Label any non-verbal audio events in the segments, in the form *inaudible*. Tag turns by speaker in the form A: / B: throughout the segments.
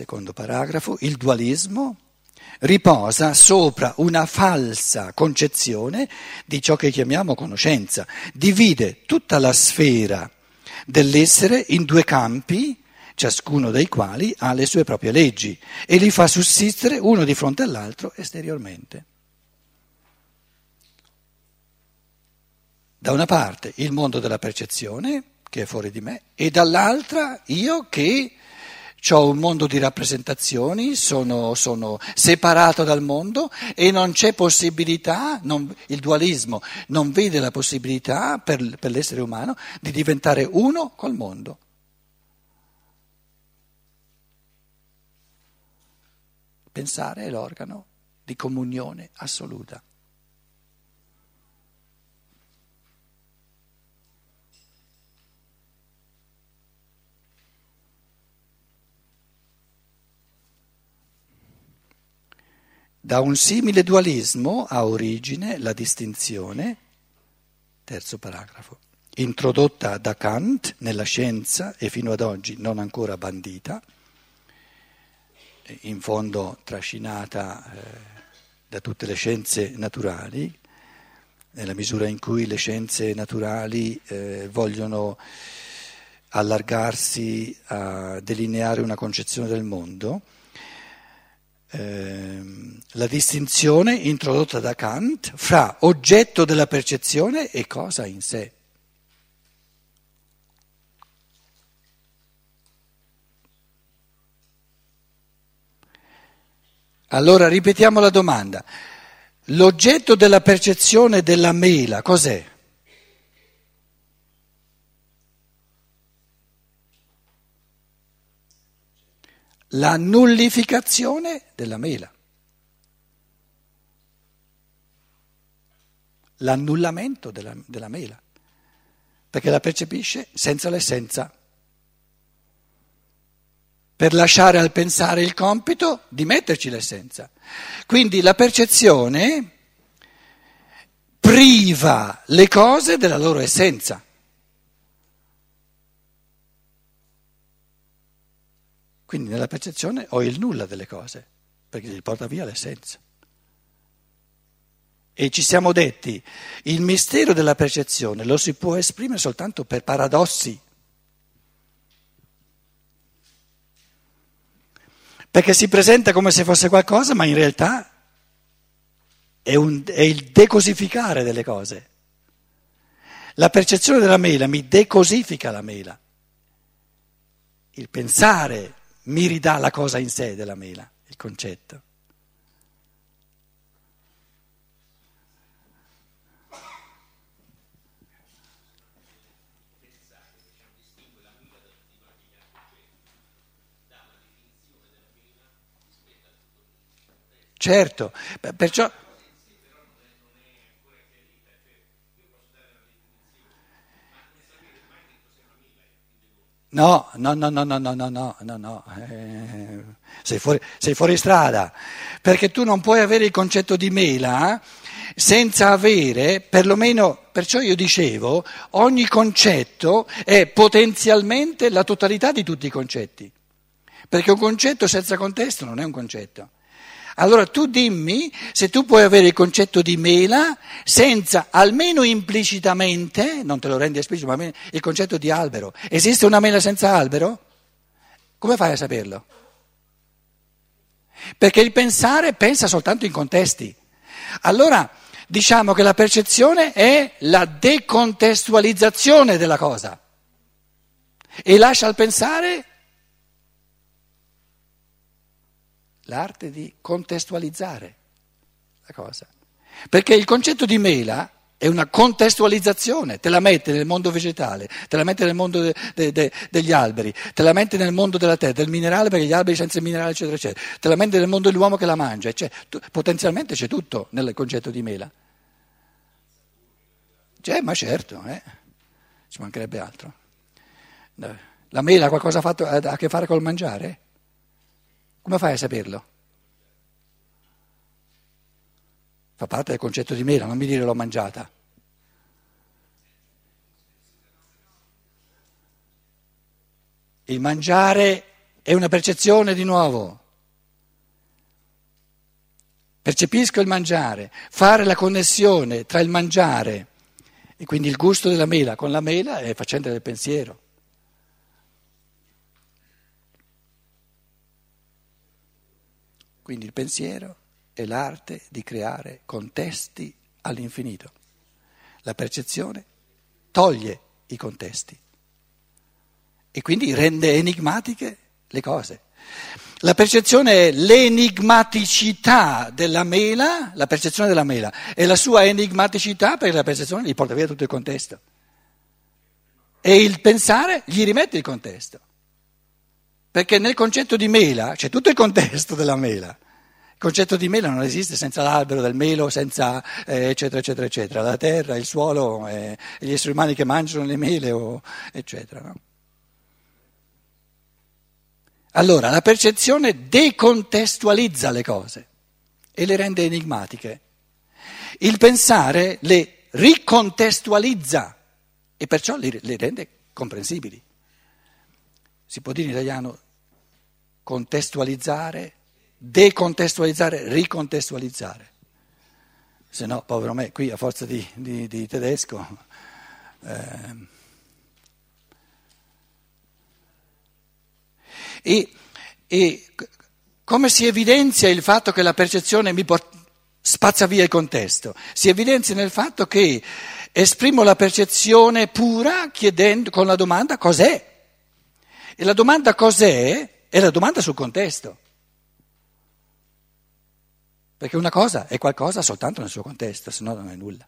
A: secondo paragrafo, il dualismo riposa sopra una falsa concezione di ciò che chiamiamo conoscenza, divide tutta la sfera dell'essere in due campi, ciascuno dei quali ha le sue proprie leggi e li fa sussistere uno di fronte all'altro esteriormente. Da una parte il mondo della percezione, che è fuori di me, e dall'altra io che ho un mondo di rappresentazioni, sono, sono, separato dal mondo e non c'è possibilità, non, il dualismo non vede la possibilità per, per l'essere umano di diventare uno col mondo. Pensare è l'organo di comunione assoluta. Da un simile dualismo ha origine la distinzione, terzo paragrafo, introdotta da Kant nella scienza e fino ad oggi non ancora bandita, in fondo trascinata eh, da tutte le scienze naturali, nella misura in cui le scienze naturali eh, vogliono allargarsi a delineare una concezione del mondo Ehm, la distinzione introdotta da Kant fra oggetto della percezione e cosa in sé. Allora ripetiamo la domanda. L'oggetto della percezione della mela cos'è? La nullificazione della mela, l'annullamento della, della mela, perché la percepisce senza l'essenza, per lasciare al pensare il compito di metterci l'essenza. Quindi la percezione priva le cose della loro essenza. Quindi nella percezione ho il nulla delle cose, perché gli porta via l'essenza. E ci siamo detti, il mistero della percezione lo si può esprimere soltanto per paradossi. Perché si presenta come se fosse qualcosa, ma in realtà è, un, è il decosificare delle cose. La percezione della mela mi decosifica la mela. Il pensare mi ridà la cosa in sé della mela, il concetto. Certo, perciò No, no, no, no, no, no, no, no, no, no. Eh, sei, fuori, sei, fuori, strada, perché tu non puoi avere il concetto di mela eh, senza avere, perlomeno, perciò io dicevo, ogni concetto è potenzialmente la totalità di tutti i concetti, perché un concetto senza contesto non è un concetto. Allora tu dimmi se tu puoi avere il concetto di mela senza, almeno implicitamente, non te lo rendi esplicito, ma almeno il concetto di albero. Esiste una mela senza albero? Come fai a saperlo? Perché il pensare pensa soltanto in contesti. Allora diciamo che la percezione è la decontestualizzazione della cosa e lascia al pensare l'arte di contestualizzare la cosa. Perché il concetto di mela è una contestualizzazione, te la mette nel mondo vegetale, te la mette nel mondo de, de, de, degli alberi, te la mette nel mondo della terra, del minerale perché gli alberi senza il minerale eccetera eccetera, te la mette nel mondo dell'uomo che la mangia, cioè, tu, potenzialmente c'è tutto nel concetto di mela. C'è, ma certo, eh? ci mancherebbe altro. La mela ha qualcosa fatto, ha a che fare col mangiare? Come fai a saperlo? Fa parte del concetto di mela, non mi dire l'ho mangiata. Il mangiare è una percezione di nuovo. Percepisco il mangiare, fare la connessione tra il mangiare e quindi il gusto della mela con la mela è facendo del pensiero. Quindi il pensiero è l'arte di creare contesti all'infinito. La percezione toglie i contesti e quindi rende enigmatiche le cose. La percezione è l'enigmaticità della mela, la percezione della mela, e la sua enigmaticità perché la percezione gli porta via tutto il contesto. E il pensare gli rimette il contesto. Perché nel concetto di mela c'è tutto il contesto della mela. Il concetto di mela non esiste senza l'albero del melo, senza eh, eccetera, eccetera, eccetera. La terra, il suolo, eh, gli esseri umani che mangiano le mele, o, eccetera. No? Allora, la percezione decontestualizza le cose e le rende enigmatiche. Il pensare le ricontestualizza e perciò le, le rende comprensibili. Si può dire in italiano contestualizzare, decontestualizzare, ricontestualizzare. Se no, povero me, qui a forza di, di, di tedesco... Eh, E, e come si evidenzia il fatto che la percezione mi port- spazza via il contesto? Si evidenzia nel fatto che esprimo la percezione pura chiedendo con la domanda cos'è. E la domanda cos'è è la domanda sul contesto. Perché una cosa è qualcosa soltanto nel suo contesto, se no non è nulla.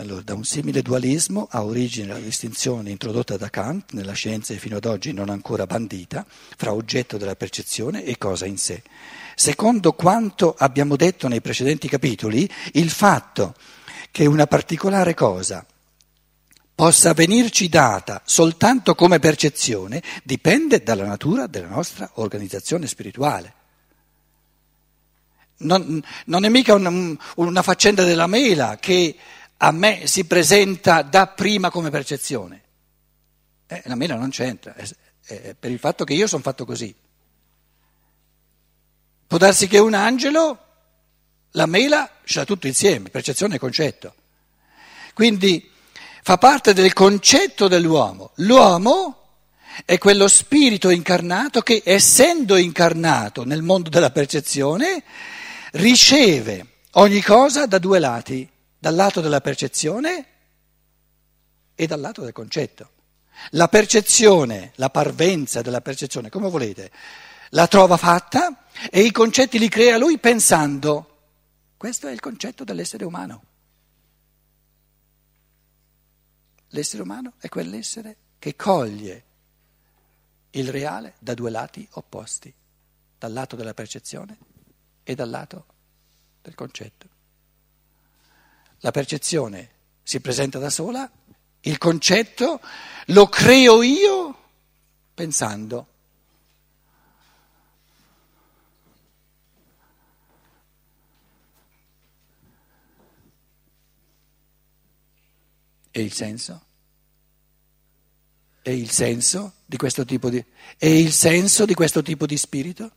A: Allora, da un simile dualismo ha origine la distinzione introdotta da Kant nella scienza e fino ad oggi non ancora bandita fra oggetto della percezione e cosa in sé. Secondo quanto abbiamo detto nei precedenti capitoli, il fatto che una particolare cosa possa venirci data soltanto come percezione dipende dalla natura della nostra organizzazione spirituale. Non, non è mica una, una faccenda della mela che a me si presenta dapprima come percezione. Eh, la mela non c'entra, è, è per il fatto che io sono fatto così. Può darsi che un angelo, la mela, c'ha tutto insieme, percezione e concetto. Quindi fa parte del concetto dell'uomo. L'uomo è quello spirito incarnato che, essendo incarnato nel mondo della percezione, riceve ogni cosa da due lati dal lato della percezione e dal lato del concetto. La percezione, la parvenza della percezione, come volete, la trova fatta e i concetti li crea lui pensando. Questo è il concetto dell'essere umano. L'essere umano è quell'essere che coglie il reale da due lati opposti, dal lato della percezione e dal lato del concetto. La percezione si presenta da sola, il concetto lo creo io pensando. E il senso? E il senso di questo tipo di, e il senso di questo tipo di spirito?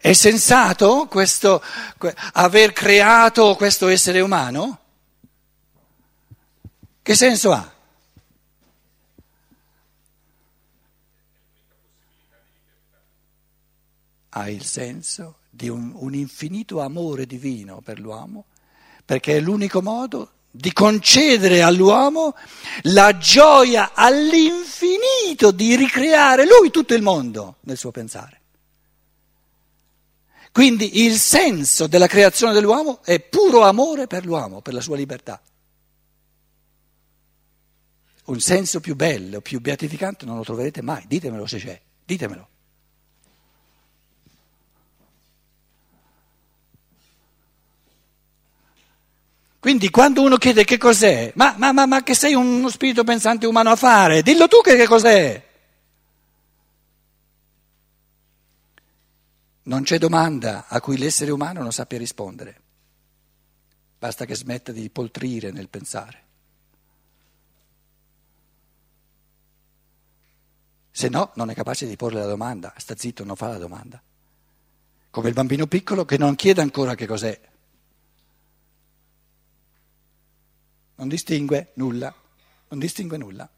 A: È sensato questo, aver creato questo essere umano? Che senso ha? Ha il senso di un, un infinito amore divino per l'uomo, perché è l'unico modo di concedere all'uomo la gioia all'infinito di ricreare lui tutto il mondo nel suo pensare. Quindi il senso della creazione dell'uomo è puro amore per l'uomo, per la sua libertà. Un senso più bello, più beatificante non lo troverete mai, ditemelo se c'è, ditemelo. Quindi quando uno chiede che cos'è, ma, ma, ma, ma che sei uno spirito pensante umano a fare, dillo tu che, che cos'è. Non c'è domanda a cui l'essere umano non sappia rispondere. Basta che smetta di poltrire nel pensare. Se no, non è capace di porre la domanda, sta zitto, non fa la domanda. Come il bambino piccolo che non chiede ancora che cos'è. Non distingue nulla, non distingue nulla.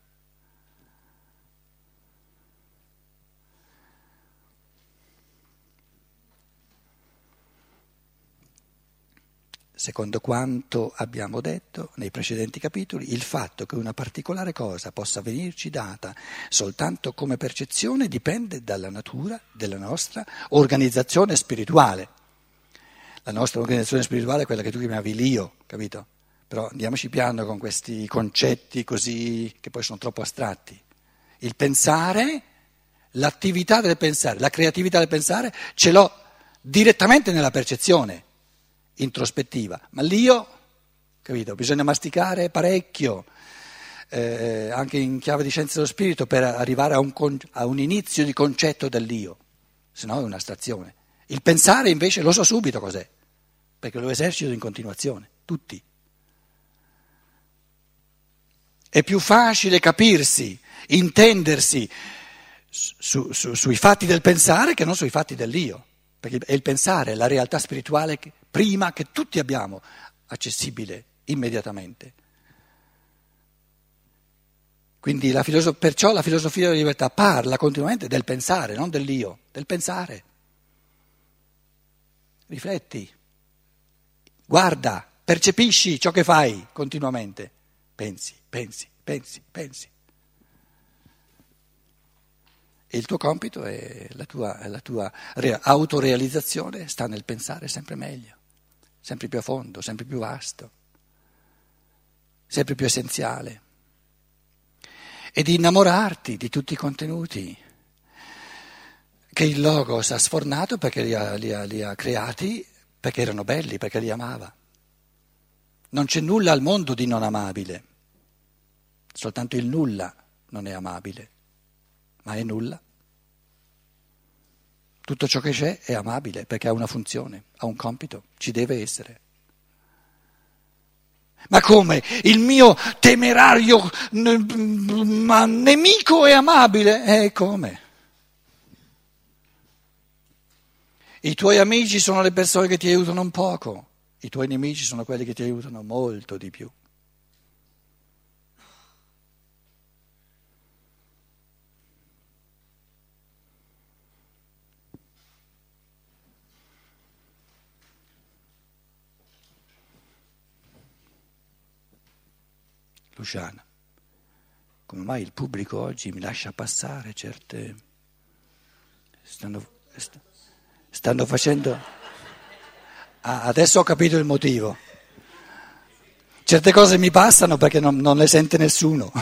A: Secondo quanto abbiamo detto nei precedenti capitoli, il fatto che una particolare cosa possa venirci data soltanto come percezione dipende dalla natura della nostra organizzazione spirituale. La nostra organizzazione spirituale è quella che tu chiamavi l'io, capito? Però andiamoci piano con questi concetti così che poi sono troppo astratti. Il pensare, l'attività del pensare, la creatività del pensare ce l'ho direttamente nella percezione introspettiva, ma l'io, capito, bisogna masticare parecchio, eh, anche in chiave di scienza dello spirito, per arrivare a un, a un inizio di concetto dell'io, se no è un'astrazione. Il pensare invece lo so subito cos'è, perché lo esercito in continuazione, tutti. È più facile capirsi, intendersi su, su, sui fatti del pensare che non sui fatti dell'io, perché è il pensare, la realtà spirituale che, prima che tutti abbiamo, accessibile immediatamente. Quindi la filosof- perciò la filosofia della libertà parla continuamente del pensare, non dell'io, del pensare. Rifletti, guarda, percepisci ciò che fai continuamente. Pensi, pensi, pensi, pensi. E il tuo compito e la tua, la tua autorealizzazione sta nel pensare sempre meglio sempre più a fondo, sempre più vasto, sempre più essenziale. E di innamorarti di tutti i contenuti che il Logos ha sfornato perché li ha, li ha, li ha creati, perché erano belli, perché li amava. Non c'è nulla al mondo di non amabile, soltanto il nulla non è amabile, ma è nulla. Tutto ciò che c'è è amabile perché ha una funzione, ha un compito, ci deve essere. Ma come? Il mio temerario nemico è amabile? Eh, come? I tuoi amici sono le persone che ti aiutano un poco, i tuoi nemici sono quelli che ti aiutano molto di più. Luciana, come mai il pubblico oggi mi lascia passare certe... Stanno, stanno facendo... Ah, adesso ho capito il motivo. Certe cose mi passano perché non, non le sente nessuno.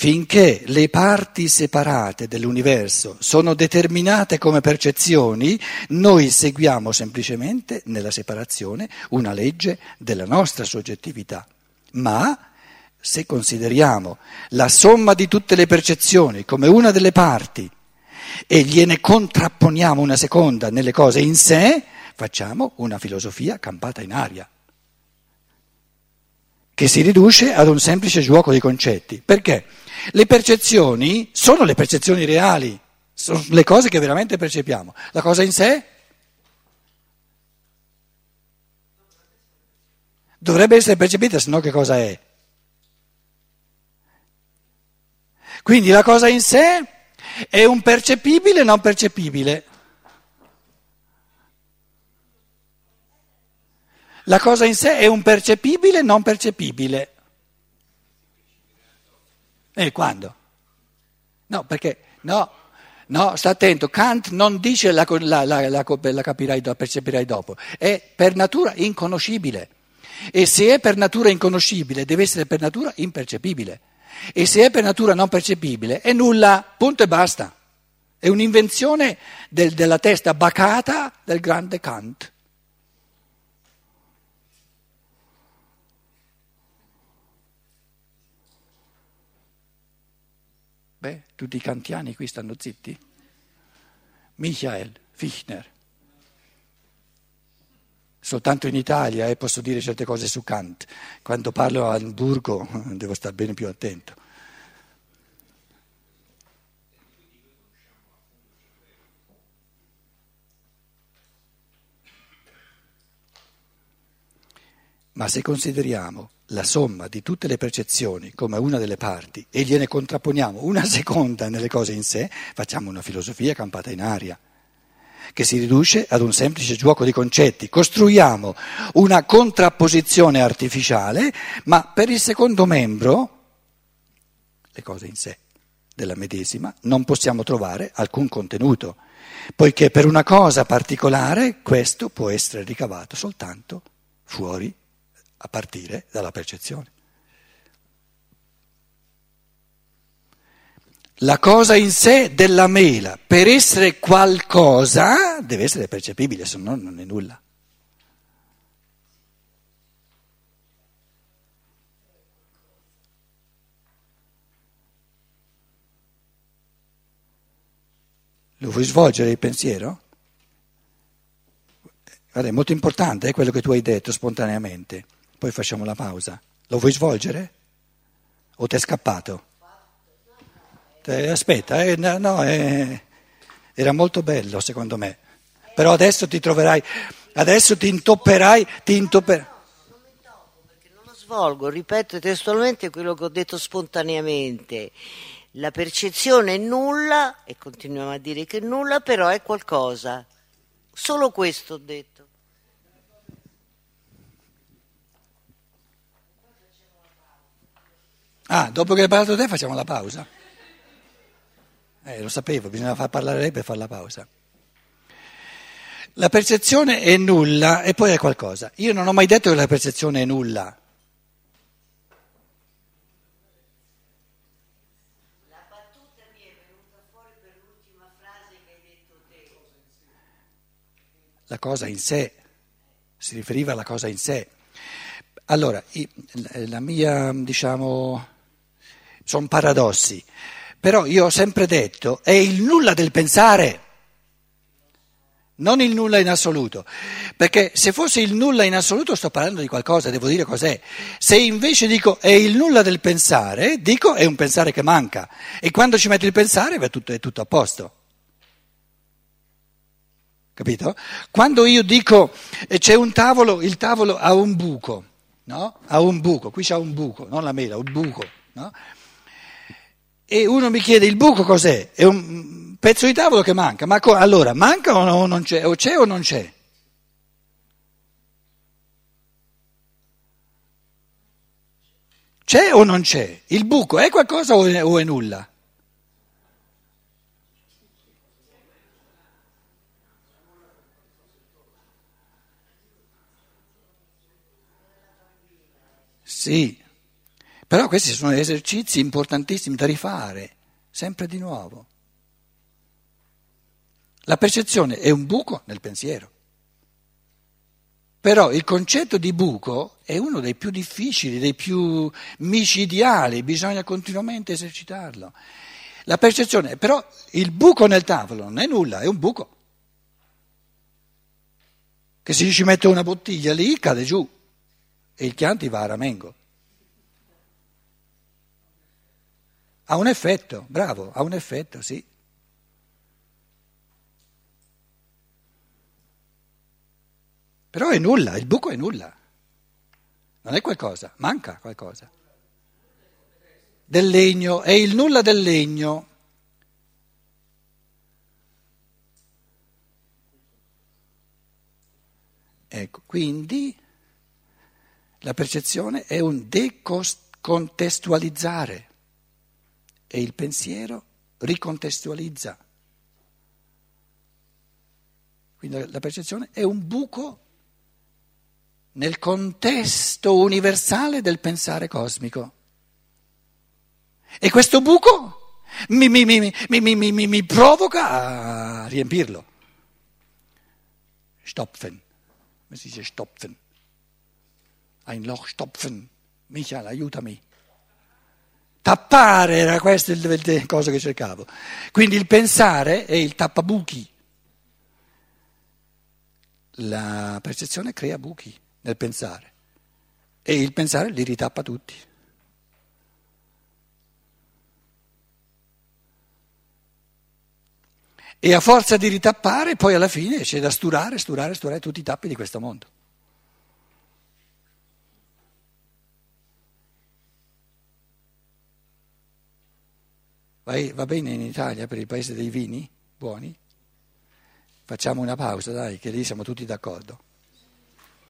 A: Finché le parti separate dell'universo sono determinate come percezioni, noi seguiamo semplicemente nella separazione una legge della nostra soggettività. Ma se consideriamo la somma di tutte le percezioni come una delle parti e gliene contrapponiamo una seconda nelle cose in sé, facciamo una filosofia campata in aria che si riduce ad un semplice gioco di concetti. Perché? Le percezioni sono le percezioni reali, sono le cose che veramente percepiamo. La cosa in sé dovrebbe essere percepita, se no che cosa è? Quindi la cosa in sé è un percepibile non percepibile. La cosa in sé è un percepibile non percepibile. E quando? No, perché no, no, sta attento, Kant non dice la, la, la, la capirai, percepirai dopo, è per natura inconoscibile. E se è per natura inconoscibile, deve essere per natura impercepibile. E se è per natura non percepibile, è nulla, punto e basta. È un'invenzione del, della testa bacata del grande Kant. Beh, tutti i kantiani qui stanno zitti. Michael Fichtner. Soltanto in Italia eh, posso dire certe cose su Kant. Quando parlo a Hamburgo *laughs* devo stare bene più attento. Ma se consideriamo la somma di tutte le percezioni come una delle parti e gliene contrapponiamo una *laughs* seconda nelle cose in sé, facciamo una filosofia campata in aria, che si riduce ad un semplice gioco di concetti. Costruiamo una contrapposizione artificiale, ma per il secondo membro, le cose in sé della medesima, non possiamo trovare alcun contenuto, poiché per una cosa particolare questo può essere ricavato soltanto fuori a partire dalla percezione. La cosa in sé della mela, per essere qualcosa, deve essere percepibile, se no non è nulla. Lo vuoi svolgere il pensiero? Guarda, è molto importante eh, quello che tu hai detto spontaneamente. Poi facciamo la pausa. Lo vuoi svolgere? O ti è scappato? Aspetta, eh, no, eh, era molto bello secondo me. Però adesso ti troverai, adesso ti intopperai, ti intopperai.
B: Non lo svolgo, ripeto testualmente quello che ho detto spontaneamente. La percezione è nulla, e continuiamo a dire che nulla, però è qualcosa. Solo questo ho detto.
A: Ah, dopo che hai parlato te facciamo la pausa. Eh, lo sapevo, bisognava far parlare lei per fare la pausa. La percezione è nulla e poi è qualcosa. Io non ho mai detto che la percezione è nulla.
B: La battuta mi è venuta fuori per l'ultima frase che hai detto te.
A: La cosa in sé, si riferiva alla cosa in sé. Allora, la mia, diciamo sono paradossi, però io ho sempre detto è il nulla del pensare, non il nulla in assoluto, perché se fosse il nulla in assoluto sto parlando di qualcosa, devo dire cos'è. Se invece dico è il nulla del pensare, dico è un pensare che manca e quando ci metto il pensare è tutto, è tutto a posto. Capito? Quando io dico eh, c'è un tavolo, il tavolo ha un buco, no? Ha un buco, qui c'è un buco, non la mela, un buco, no? E uno mi chiede il buco cos'è? È un pezzo di tavolo che manca, ma co- allora manca o non c'è? O c'è o non c'è? C'è o non c'è? Il buco è qualcosa o è, o è nulla? Sì. Però questi sono esercizi importantissimi da rifare, sempre di nuovo. La percezione è un buco nel pensiero. Però il concetto di buco è uno dei più difficili, dei più micidiali, bisogna continuamente esercitarlo. La percezione, però il buco nel tavolo non è nulla, è un buco. Che se ci mette una bottiglia lì cade giù e il Chianti va a ramengo. Ha un effetto, bravo, ha un effetto, sì. Però è nulla, il buco è nulla. Non è qualcosa, manca qualcosa. Del legno, è il nulla del legno. Ecco, quindi la percezione è un decontestualizzare e il pensiero ricontestualizza. Quindi la percezione è un buco nel contesto universale del pensare cosmico. E questo buco mi, mi, mi, mi provoca a riempirlo. Stopfen. Come si dice stopfen? Ein Loch stopfen. Michael, aiutami Tappare era il, il cosa che cercavo. Quindi il pensare è il tappabuchi. La percezione crea buchi nel pensare e il pensare li ritappa tutti. E a forza di ritappare, poi alla fine c'è da sturare, sturare, sturare tutti i tappi di questo mondo. Va bene in Italia per il paese dei vini buoni? Facciamo una pausa, dai, che lì siamo tutti d'accordo.